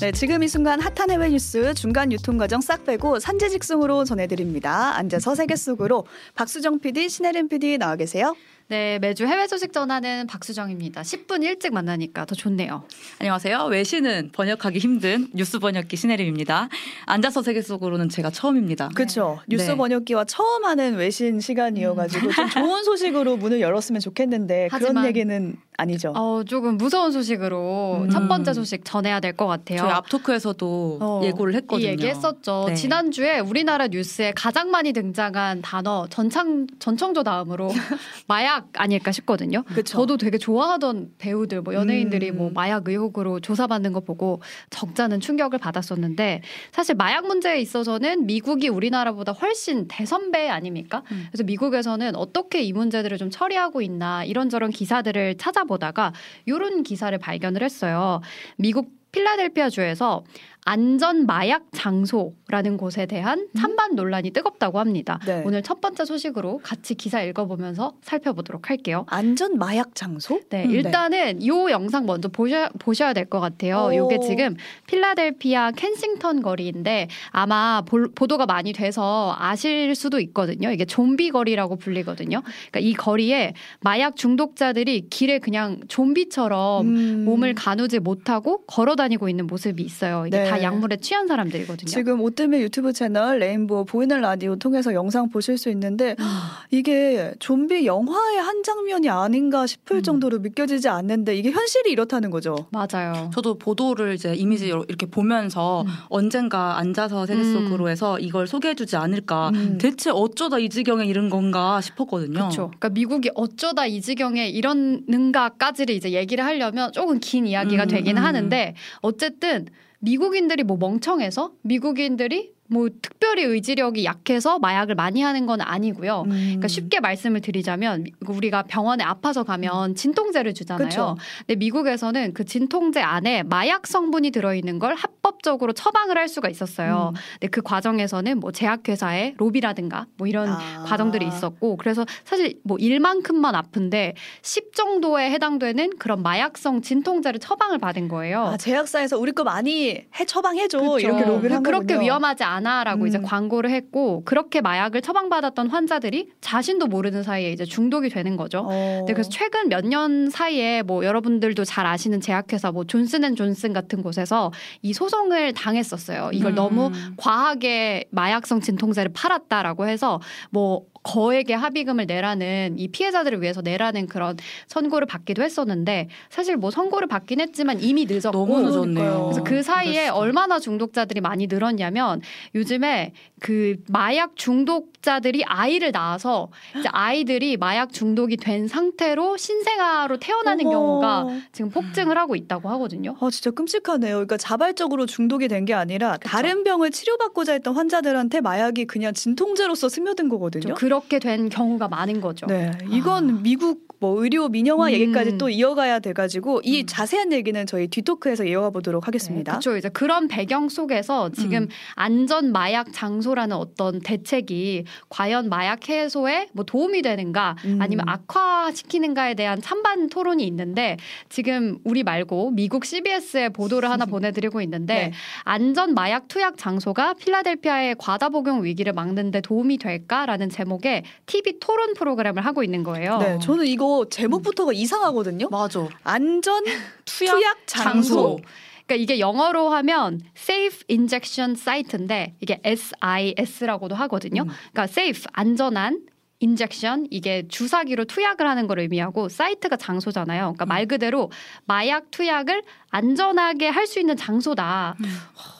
네, 지금 이 순간 핫한 해외 뉴스 중간 유통 과정 싹 빼고 산재직송으로 전해드립니다. 앉아서 세계 속으로 박수정 PD, 신혜림 PD 나와 계세요. 네, 매주 해외 소식 전하는 박수정입니다. 10분 일찍 만나니까 더 좋네요. 안녕하세요. 외신은 번역하기 힘든 뉴스 번역기 신혜림입니다. 앉아서 세계 속으로는 제가 처음입니다. 그렇죠. 네. 뉴스 네. 번역기와 처음 하는 외신 시간이어가지고 좀 좋은 소식으로 문을 열었으면 좋겠는데 그런 하지만 얘기는 아니죠. 어, 조금 무서운 소식으로 음. 첫 번째 소식 전해야 될 것 같아요. 저희 앞토크에서도 어, 예고를 했거든요. 이 얘기했었죠. 네. 지난주에 우리나라 뉴스에 가장 많이 등장한 단어 전창 전청조 다음으로 마약 아닐까 싶거든요. 그쵸. 저도 되게 좋아하던 배우들, 뭐 연예인들이 음. 뭐 마약 의혹으로 조사받는 거 보고 적잖은 충격을 받았었는데 사실 마약 문제에 있어서는 미국이 우리나라보다 훨씬 대선배 아닙니까? 음. 그래서 미국에서는 어떻게 이 문제들을 좀 처리하고 있나 이런저런 기사들을 찾아보다가 이런 기사를 발견을 했어요. 미국 필라델피아 주에서 안전 마약 장소라는 곳에 대한 찬반 논란이 뜨겁다고 합니다. 네. 오늘 첫 번째 소식으로 같이 기사 읽어보면서 살펴보도록 할게요. 안전 마약 장소? 네, 음, 일단은 이 영상 먼저 보셔, 보셔야 될 것 같아요. 오. 이게 지금 필라델피아 켄싱턴 거리인데 아마 볼- 보도가 많이 돼서 아실 수도 있거든요. 이게 좀비 거리라고 불리거든요. 그러니까 이 거리에 마약 중독자들이 길에 그냥 좀비처럼 음. 몸을 가누지 못하고 걸어 다니고 있는 모습이 있어요. 이게 네. 다 약물에 취한 사람들이거든요. 지금 오뜨밀 유튜브 채널 레인보우 보이는 라디오 통해서 영상 보실 수 있는데 음. 이게 좀비 영화의 한 장면이 아닌가 싶을 음. 정도로 믿겨지지 않는데 이게 현실이 이렇다는 거죠. 맞아요. 저도 보도를 이제 이미지 이렇게 보면서 음. 언젠가 앉아서 세계 음. 속으로 해서 이걸 소개해주지 않을까. 음. 대체 어쩌다 이 지경에 이른 건가 싶었거든요. 그렇죠. 그러니까 미국이 어쩌다 이 지경에 이러는가까지를 이제 얘기를 하려면 조금 긴 이야기가 음, 되긴 음. 하는데 어쨌든 미국인들이 뭐 멍청해서 미국인들이 뭐 특별히 의지력이 약해서 마약을 많이 하는 건 아니고요. 음. 그러니까 쉽게 말씀을 드리자면 미- 우리가 병원에 아파서 가면 진통제를 주잖아요. 그쵸. 근데 미국에서는 그 진통제 안에 마약 성분이 들어 있는 걸 합법적으로 처방을 할 수가 있었어요. 음. 근데 그 과정에서는 뭐 제약회사의 로비라든가 뭐 이런 아. 과정들이 있었고 그래서 사실 뭐 일만큼만 아픈데 10 정도에 해당되는 그런 마약성 진통제를 처방을 받은 거예요. 아, 제약사에서 우리 거 많이 해 처방해줘 그쵸. 이렇게 로비를 한 그렇게 거군요. 위험하지 않 아라고 음. 이제 광고를 했고 그렇게 마약을 처방받았던 환자들이 자신도 모르는 사이에 이제 중독이 되는 거죠. 어. 네, 그래서 최근 몇 년 사이에 뭐 여러분들도 잘 아시는 제약회사 뭐 존슨앤존슨 같은 곳에서 이 소송을 당했었어요. 이걸 음. 너무 과하게 마약성 진통제를 팔았다라고 해서 뭐 거액의 합의금을 내라는 이 피해자들을 위해서 내라는 그런 선고를 받기도 했었는데 사실 뭐 선고를 받긴 했지만 이미 늦었고 너무 늦었네요. 그래서 그 사이에 그랬어. 얼마나 중독자들이 많이 늘었냐면 요즘에 그 마약 중독 자들이 아이를 낳아서 이제 아이들이 마약 중독이 된 상태로 신생아로 태어나는 어머. 경우가 지금 폭증을 하고 있다고 하거든요. 아 진짜 끔찍하네요. 그러니까 자발적으로 중독이 된 게 아니라 다른 병을 치료받고자 했던 환자들한테 마약이 그냥 진통제로서 스며든 거거든요. 그렇게 된 경우가 많은 거죠. 네, 이건 미국 뭐 의료 민영화 음. 얘기까지 또 이어가야 돼가지고 이 음. 자세한 얘기는 저희 뒤토크에서 이어가 보도록 하겠습니다. 그렇죠. 이제 그런 배경 속에서 지금 음. 안전 마약 장소라는 어떤 대책이 과연 마약 해소에 뭐 도움이 되는가 음. 아니면 악화시키는가에 대한 찬반 토론이 있는데 지금 우리 말고 미국 CBS에 보도를 하나 보내드리고 있는데 네. 안전 마약 투약 장소가 필라델피아의 과다 복용 위기를 막는데 도움이 될까라는 제목의 TV 토론 프로그램을 하고 있는 거예요. 네, 저는 이거 제목부터가 이상하거든요. 맞아. 안전 투약, 투약 장소. 장소. 그러니까 이게 영어로 하면 Safe Injection Site인데 이게 SIS라고도 하거든요. 음. 그러니까 safe 안전한 injection 이게 주사기로 투약을 하는 걸 의미하고 site가 장소잖아요. 그러니까 말 그대로 마약 투약을 안전하게 할 수 있는 장소다.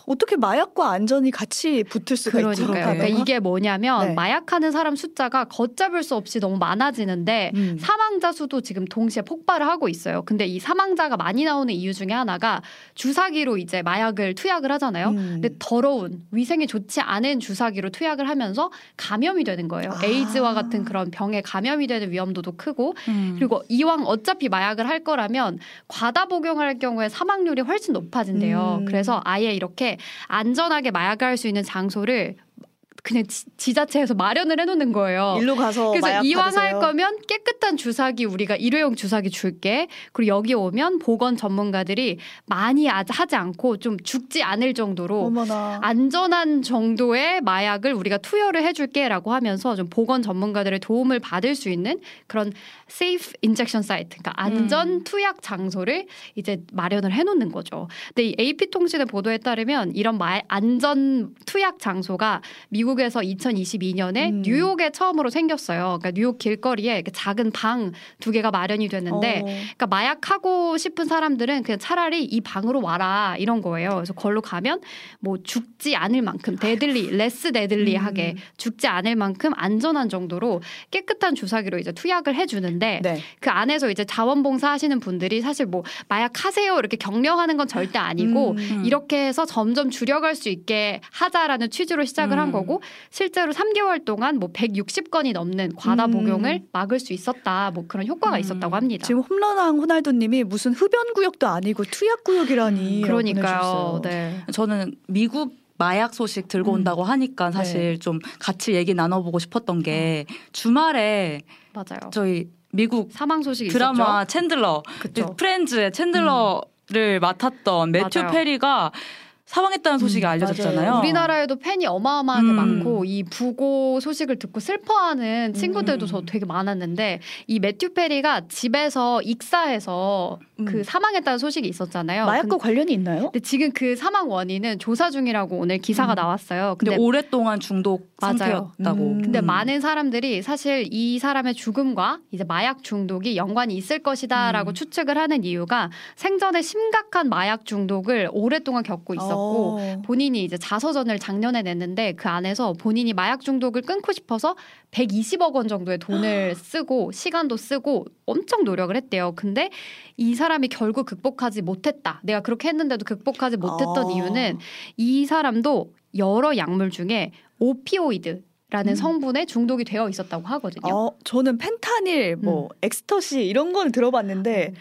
어떻게 마약과 안전이 같이 붙을 수가? 그러니까요. 그러니까 이게 뭐냐면 네. 마약하는 사람 숫자가 걷잡을 수 없이 너무 많아지는데 음. 사망자 수도 지금 동시에 폭발을 하고 있어요. 근데 이 사망자가 많이 나오는 이유 중에 하나가 주사기로 이제 마약을 투약을 하잖아요. 음. 근데 더러운 위생이 좋지 않은 주사기로 투약을 하면서 감염이 되는 거예요. 아. 에이즈와 같은 그런 병에 감염이 되는 위험도도 크고 음. 그리고 이왕 어차피 마약을 할 거라면 과다 복용할 경우에 사망률이 훨씬 높아진대요. 음. 그래서 아예 이렇게 안전하게 마약을 할 수 있는 장소를 그냥 지, 자체에서 마련을 해놓는 거예요. 일로 가서 그래서 이왕 받으세요. 할 거면 깨끗한 주사기 우리가 일회용 주사기 줄게. 그리고 여기 오면 보건 전문가들이 많이 하지 않고 좀 죽지 않을 정도로 어머나. 안전한 정도의 마약을 우리가 투여를 해줄게라고 하면서 좀 보건 전문가들의 도움을 받을 수 있는 그런 safe injection site, 그러니까 안전 음. 투약 장소를 이제 마련을 해놓는 거죠. 근데 이 AP 통신의 보도에 따르면 이런 마, 안전 투약 장소가 미국 에서 2022년에 음. 뉴욕에 처음으로 생겼어요. 그러니까 뉴욕 길거리에 이렇게 작은 방 두 개가 마련이 됐는데 어. 그러니까 마약하고 싶은 사람들은 그냥 차라리 이 방으로 와라 이런 거예요. 그래서 걸로 가면 뭐 죽지 않을 만큼 deadly, less deadly하게 음. 죽지 않을 만큼 안전한 정도로 깨끗한 주사기로 이제 투약을 해주는데 네. 그 안에서 이제 자원봉사 하시는 분들이 사실 뭐 마약 하세요 이렇게 격려하는 건 절대 아니고 음. 이렇게 해서 점점 줄여갈 수 있게 하자라는 취지로 시작을 한 음. 거고 실제로 3개월 동안 뭐 160건이 넘는 과다 음. 복용을 막을 수 있었다 뭐 그런 효과가 음. 있었다고 합니다. 지금 홈런왕 호날두님이 무슨 흡연 구역도 아니고 투약 구역이라니. 그러니까요. 네. 저는 미국 마약 소식 들고 음. 온다고 하니까 사실 좀 같이 얘기 나눠보고 싶었던 게 주말에 맞아요. 저희 미국 사망 소식이 드라마 있었죠. 챈들러 그쵸. 프렌즈의 챈들러를 맡았던 매튜 맞아요. 페리가 사망했다는 소식이 음, 알려졌잖아요. 맞아요. 우리나라에도 팬이 어마어마하게 음. 많고 이 부고 소식을 듣고 슬퍼하는 친구들도 음. 저 되게 많았는데 이 매튜 페리가 집에서 익사해서 음. 그 사망했다는 소식이 있었잖아요. 마약과 관련이 있나요? 근데 지금 그 사망 원인은 조사 중이라고 오늘 기사가 음. 나왔어요. 근데 근데 오랫동안 중독 맞아요. 상태였다고. 음. 근데 많은 사람들이 사실 이 사람의 죽음과 이제 마약 중독이 연관이 있을 것이다라고 음. 추측을 하는 이유가 생전에 심각한 마약 중독을 오랫동안 겪고 있었고 어. 본인이 이제 자서전을 작년에 냈는데 그 안에서 본인이 마약 중독을 끊고 싶어서 120억 원 정도의 돈을 쓰고 시간도 쓰고 엄청 노력을 했대요. 근데 이 사람 이 결국 극복하지 못했다. 내가 그렇게 했는데도 극복하지 못했던 아. 이유는 이 사람도 여러 약물 중에 오피오이드 라는 음. 성분에 중독이 되어 있었다고 하거든요. 어, 저는 펜타닐, 뭐 엑스터시 이런 건 들어봤는데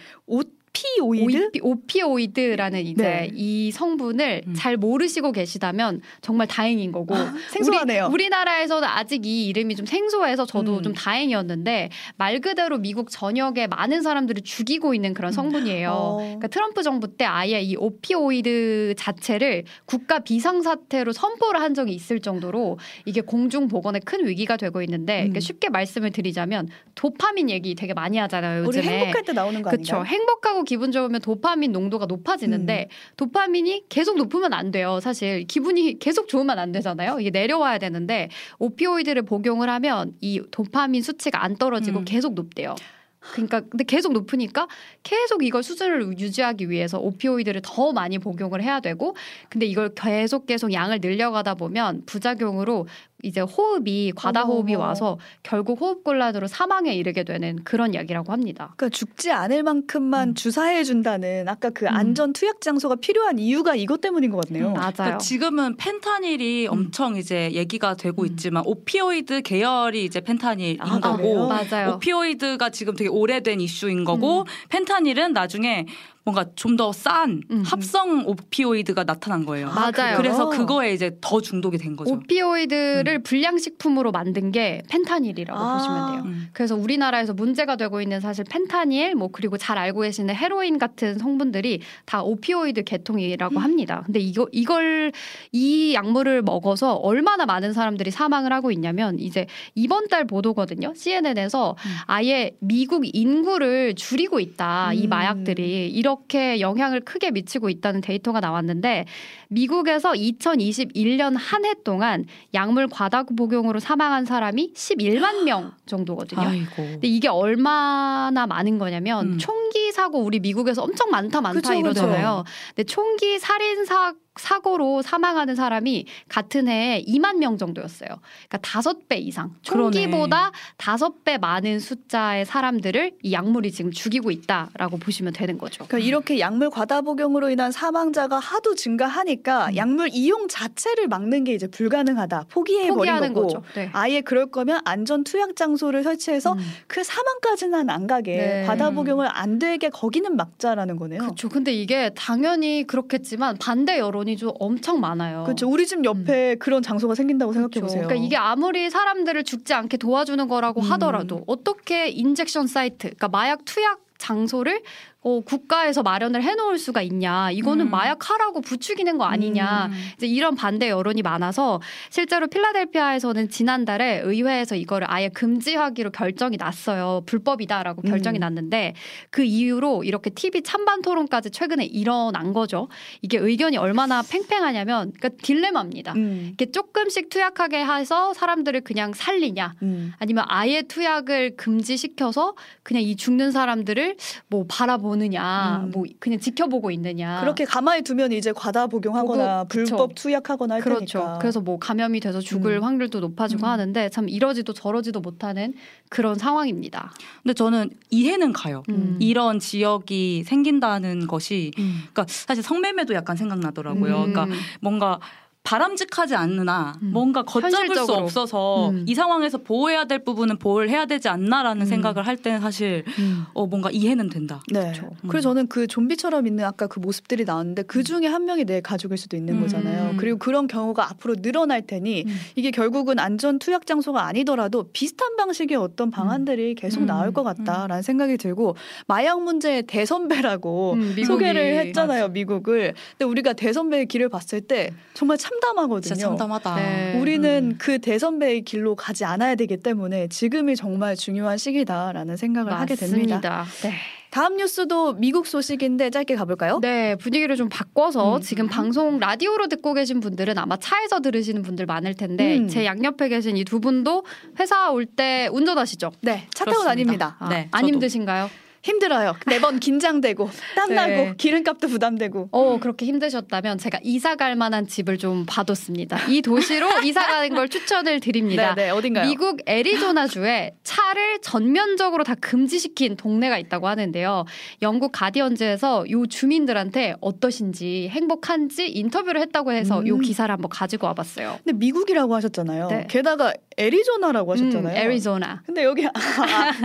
오피오이드? 오피, 오피오이드라는 이제 네. 이 성분을 음. 잘 모르시고 계시다면 정말 다행인 거고 생소하네요. 우리, 우리 나라에서는 아직 이 이름이 좀 생소해서 저도 음. 좀 다행이었는데 말 그대로 미국 전역에 많은 사람들을 죽이고 있는 그런 성분이에요. 어. 그러니까 트럼프 정부 때 아예 이 오피오이드 자체를 국가 비상사태로 선포를 한 적이 있을 정도로 이게 공중 보건에 큰 위기가 되고 있는데 음. 그러니까 쉽게 말씀을 드리자면 도파민 얘기 되게 많이 하잖아요. 요즘에. 행복할 때 나오는 거 그렇죠. 행복하고 기분 좋으면 도파민 농도가 높아지는데 음. 도파민이 계속 높으면 안 돼요. 사실 기분이 계속 좋으면 안 되잖아요. 이게 내려와야 되는데 오피오이드를 복용을 하면 이 도파민 수치가 안 떨어지고 음. 계속 높대요. 그러니까 근데 계속 높으니까 계속 이걸 수준을 유지하기 위해서 오피오이드를 더 많이 복용을 해야 되고 근데 이걸 계속 계속 양을 늘려가다 보면 부작용으로 이제 호흡이 과다 호흡이 어머. 와서 결국 호흡곤란으로 사망에 이르게 되는 그런 약이라고 합니다. 그러니까 죽지 않을 만큼만 음. 주사해 준다는 아까 그 음. 안전 투약 장소가 필요한 이유가 이것 때문인 것 같네요. 음. 맞아요. 그러니까 지금은 펜타닐이 엄청 이제 얘기가 되고 음. 있지만 오피오이드 계열이 이제 펜타닐인 아, 거고 그래요? 맞아요. 오피오이드가 지금 되게 오래된 이슈인 거고 음. 펜타닐은 나중에 뭔가 좀 더 싼 음. 합성 오피오이드가 나타난 거예요. 아, 맞아요. 그래서 그거에 이제 더 중독이 된 거죠. 오피오이드를 불량식품으로 만든 게 펜타닐이라고 아. 보시면 돼요. 음. 그래서 우리나라에서 문제가 되고 있는 사실 펜타닐, 뭐 그리고 잘 알고 계시는 헤로인 같은 성분들이 다 오피오이드 계통이라고 음. 합니다. 근데 이거 이걸 이 약물을 먹어서 얼마나 많은 사람들이 사망을 하고 있냐면 이제 이번 달 보도거든요. CNN에서 음. 아예 미국 인구를 줄이고 있다. 이 음. 마약들이 이렇게 영향을 크게 미치고 있다는 데이터가 나왔는데 미국에서 2021년 한 해 동안 약물 과다 복용으로 사망한 사람이 11만 명 정도거든요. 아이고. 근데 이게 얼마나 많은 거냐면 음. 총 기 사고 우리 미국에서 엄청 많다 많다 그쵸, 그쵸. 이러잖아요. 근데 총기 살인 사 사고로 사망하는 사람이 같은 해에 2만 명 정도였어요. 그러니까 다섯 배 이상. 총기보다 다섯 배 많은 숫자의 사람들을 이 약물이 지금 죽이고 있다라고 보시면 되는 거죠. 그러니까 이렇게 약물 과다 복용으로 인한 사망자가 하도 증가하니까 음. 약물 이용 자체를 막는 게 이제 불가능하다. 포기해 거고. 거죠. 네. 아예 그럴 거면 안전 투약 장소를 설치해서 음. 그 사망까지는 안 가게 네. 과다 복용을 안 모두에게 거기는 막자라는 거네요. 그렇죠. 근데 이게 당연히 그렇겠지만 반대 여론이 좀 엄청 많아요. 그렇죠. 우리 집 옆에 그런 장소가 생긴다고 생각해 그렇죠. 보세요. 그러니까 이게 아무리 사람들을 죽지 않게 도와주는 거라고 음. 하더라도 어떻게 인젝션 사이트, 그러니까 마약 투약 장소를 어, 국가에서 마련을 해놓을 수가 있냐? 이거는 음. 마약하라고 부추기는 거 아니냐? 음. 이제 이런 반대 여론이 많아서 실제로 필라델피아에서는 지난달에 의회에서 이거를 아예 금지하기로 결정이 났어요. 불법이다라고 결정이 음. 났는데 그 이후로 이렇게 TV 찬반 토론까지 최근에 일어난 거죠. 이게 의견이 얼마나 팽팽하냐면 그러니까 딜레마입니다. 음. 이렇게 조금씩 투약하게 해서 사람들을 그냥 살리냐 음. 아니면 아예 투약을 금지시켜서 그냥 이 죽는 사람들을 뭐 바라보 느냐 음. 뭐 그냥 지켜보고 있느냐 그렇게 가만히 두면 이제 과다 복용하거나 보고, 그쵸. 불법 투약하거나 할 그렇죠. 테니까. 그래서 뭐 감염이 돼서 죽을 음. 확률도 높아지고 음. 하는데 참 이러지도 저러지도 못하는 그런 상황입니다. 근데 저는 이해는 가요. 음. 이런 지역이 생긴다는 것이 음. 그러니까 사실 성매매도 약간 생각나더라고요. 음. 그러니까 뭔가 바람직하지 않으나 음. 뭔가 걷잡을 수 현실적으로. 없어서 음. 이 상황에서 보호해야 될 부분은 보호를 해야 되지 않나라는 음. 생각을 할 때는 사실 음. 어 뭔가 이해는 된다. 네. 그렇죠. 그래서 저는 그 좀비처럼 있는 아까 그 모습들이 나왔는데 그 중에 한 명이 내 가족일 수도 있는 음. 거잖아요. 그리고 그런 경우가 앞으로 늘어날 테니 음. 이게 결국은 안전 투약 장소가 아니더라도 비슷한 방식의 어떤 방안들이 계속 음. 나올 것 같다라는 생각이 들고 마약 문제의 대선배라고 음. 소개를 했잖아요, 미국을. 근데 우리가 대선배의 길을 봤을 때 정말 참 담하거든요. 진짜 참담하다. 네. 우리는 음. 그 대선배의 길로 가지 않아야 되기 때문에 지금이 정말 중요한 시기다라는 생각을 하게 됩니다. 맞습니다. 네. 다음 뉴스도 미국 소식인데 짧게 가볼까요? 네, 분위기를 좀 바꿔서 음. 지금 방송 라디오로 듣고 계신 분들은 아마 차에서 들으시는 분들 많을 텐데 음. 제 양옆에 계신 이 두 분도 회사 올 때 운전하시죠? 네, 차 타고 그렇습니다. 다닙니다. 아, 네, 안 저도. 힘드신가요? 힘들어요. 매번 긴장되고 땀나고 네. 기름값도 부담되고. 어, 그렇게 힘드셨다면 제가 이사 갈 만한 집을 좀 봐뒀습니다. 이 도시로 이사 가는 걸 추천을 드립니다. 네, 네, 어딘가요? 미국 애리조나 주에 차를 전면적으로 다 금지시킨 동네가 있다고 하는데요. 영국 가디언즈에서 요 주민들한테 어떠신지 행복한지 인터뷰를 했다고 해서 음. 요 기사를 한번 가지고 와봤어요. 근데 미국이라고 하셨잖아요. 네. 게다가 애리조나라고 하셨잖아요. 음, 애리조나. 근데 여기 아,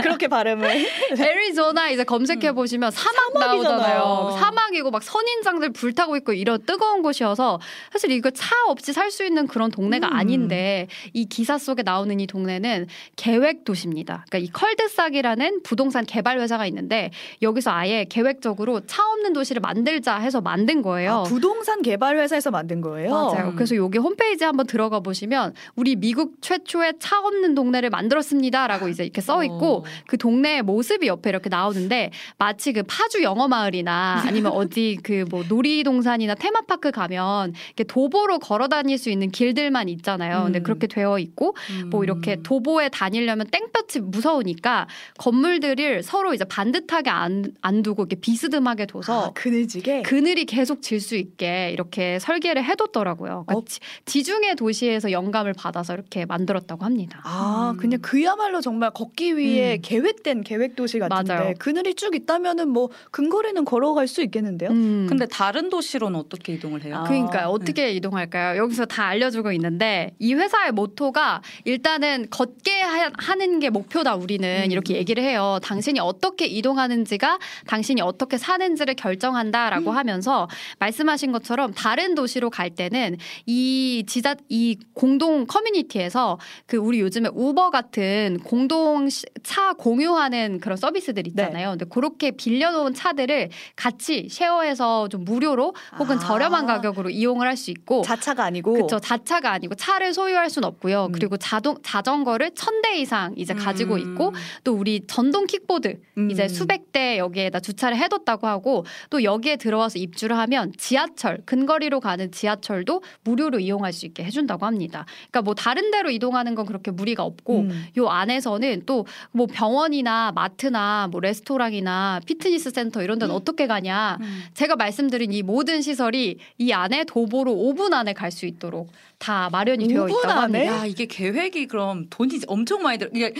그렇게 발음을 애리조나 이제 검색해 보시면 사막 사막이잖아요. 나오잖아요. 사막이고 막 선인장들 불타고 있고 이런 뜨거운 곳이어서 사실 이거 차 없이 살 수 있는 그런 동네가 음. 아닌데 이 기사 속에 나오는 이 동네는 계획 도시입니다. 그러니까 이 컬드삭이라는 부동산 개발 회사가 있는데 여기서 아예 계획적으로 차 없는 도시를 만들자 해서 만든 거예요. 아, 부동산 개발 회사에서 만든 거예요. 맞아요. 음. 그래서 여기 홈페이지 한번 들어가 보시면 우리 미국 최초의 차 없는 동네를 만들었습니다라고 이제 이렇게 써 있고 어. 그 동네의 모습이 옆에 이렇게 나오는데 마치 그 파주 영어 마을이나 아니면 어디 그 뭐 놀이동산이나 테마파크 가면 이렇게 도보로 걸어 다닐 수 있는 길들만 있잖아요. 근데 음. 그렇게 되어 있고 뭐 이렇게 도보에 다니려면 땡볕이 무서우니까 건물들을 서로 이제 반듯하게 안, 안 두고 이렇게 비스듬하게 둬서 아, 그늘지게. 그늘이 계속 질 수 있게 이렇게 설계를 해뒀더라고요. 그러니까 어? 지- 지중해 도시에서 영감을 받아서 이렇게 만들었다고 합니다. 아, 음. 그냥 그야말로 정말 걷기 위해 음. 계획된 계획 도시 같은데 맞아요. 그늘이 쭉 있다면은 뭐 근거리는 걸어갈 수 있겠는데요. 음. 근데 다른 도시로는 어떻게 이동을 해요? 아, 그러니까 어떻게 이동할까요? 여기서 다 알려주고 있는데 이 회사의 모토가 일단은 걷게 하, 하는 게 목표다 우리는 음. 이렇게 얘기를 해요. 당신이 어떻게 이동하는지가 당신이 어떻게 사는지를 결정한다라고 음. 하면서 말씀하신 것처럼 다른 도시로 갈 때는 이 지자 이 공동 커뮤니티에서 그 우리 요즘에 우버 같은 공동 시- 차 공유하는 그런 서비스들 있잖아요. 근데 그렇게 빌려놓은 차 들을 같이 쉐어해서 좀 무료로 혹은 아. 저렴한 가격으로 이용을 할 수 있고 자차가 아니고 그렇죠. 자차가 아니고 차를 소유할 수는 없고요. 음. 그리고 자동 자전거를 천 대 이상 이제 가지고 음. 있고 또 우리 전동 킥보드 음. 이제 수백 대 여기에다 주차를 해뒀다고 하고 또 여기에 들어와서 입주를 하면 지하철 근거리로 가는 지하철도 무료로 이용할 수 있게 해준다고 합니다. 그러니까 뭐 다른 데로 이동하는 건 그렇게 무리가 없고 음. 요 안에서는 또 뭐 병원이나 마트나 뭐 레스토랑이나 피트니스 센터 이런 데는 어떻게 가냐. 음. 제가 말씀드린 이 모든 시설이 이 안에 도보로 5분 안에 갈 수 있도록 다 마련이 되어 5분 있다고 안에? 합니다. 야 이게 계획이 그럼 돈이 엄청 많이 들어. 이게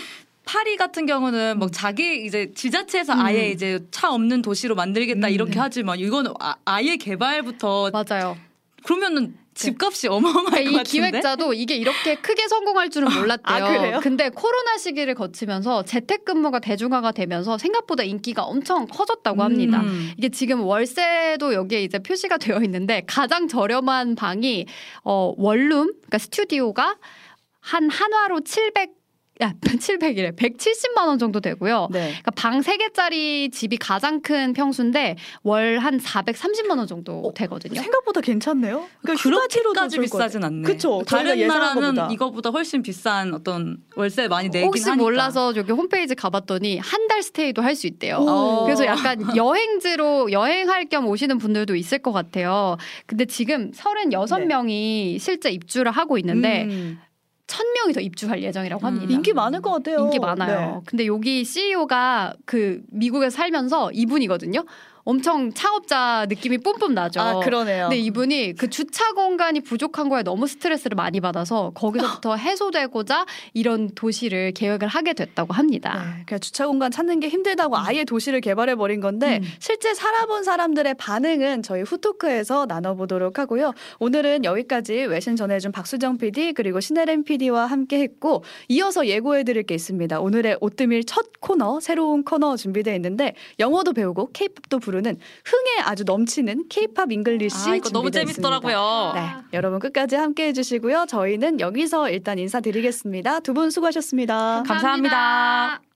파리 같은 경우는 뭐 자기 이제 지자체에서 음. 아예 이제 차 없는 도시로 만들겠다 음. 이렇게 하지만 이거는 아, 아예 개발부터 맞아요. 그러면은 집값이 어마어마할 이. 기획자도 이게 이렇게 크게 성공할 줄은 몰랐대요. 아, 그래요? 근데 코로나 시기를 거치면서 재택근무가 대중화가 되면서 생각보다 인기가 엄청 커졌다고 합니다. 음. 이게 지금 월세도 여기에 이제 표시가 되어 있는데 가장 저렴한 방이 어 원룸 그러니까 스튜디오가 한 한화로 700 야, 700이래. 170만 원 정도 되고요. 네. 그러니까 방 3개짜리 집이 가장 큰 평수인데 월 한 430만 원 정도 어, 되거든요. 생각보다 괜찮네요. 그러니까 그렇게까지. 비싸진 않네. 저희가 다른 나라는 것보다. 이거보다 훨씬 비싼 어떤 월세 많이 내긴 혹시 하니까. 몰라서 여기 홈페이지 가봤더니 한 달 스테이도 할 수 있대요. 오. 그래서 약간 여행지로 여행할 겸 오시는 분들도 있을 것 같아요. 근데 지금 36명이 실제 입주를 하고 있는데 음. 1000명이 더 입주할 예정이라고 합니다. 인기 많을 것 같아요. 인기 많아요. 네. 근데 여기 CEO가 그 미국에 살면서 이분이거든요. 엄청 창업자 느낌이 뿜뿜 나죠. 아 그러네요. 근데 이분이 그 주차 공간이 부족한 거에 너무 스트레스를 많이 받아서 거기서부터 해소되고자 이런 도시를 계획을 하게 됐다고 합니다. 네, 그냥 주차 공간 찾는 게 힘들다고 아예 도시를 개발해 버린 건데 음. 실제 살아본 사람들의 반응은 저희 후토크에서 나눠보도록 하고요. 오늘은 여기까지 외신 전해준 박수정 PD 그리고 신혜림 PD와 함께했고 이어서 예고해드릴 게 있습니다. 오늘의 오뜨밀 첫 코너 새로운 코너 준비되어 있는데 영어도 배우고 K-팝도 부르 는 흥에 아주 넘치는 K-pop English 아, 이거 너무. 재밌더라고요. 네, 여러분 끝까지 함께해 주시고요. 저희는 여기서 일단 인사드리겠습니다. 두 분 수고하셨습니다. 감사합니다.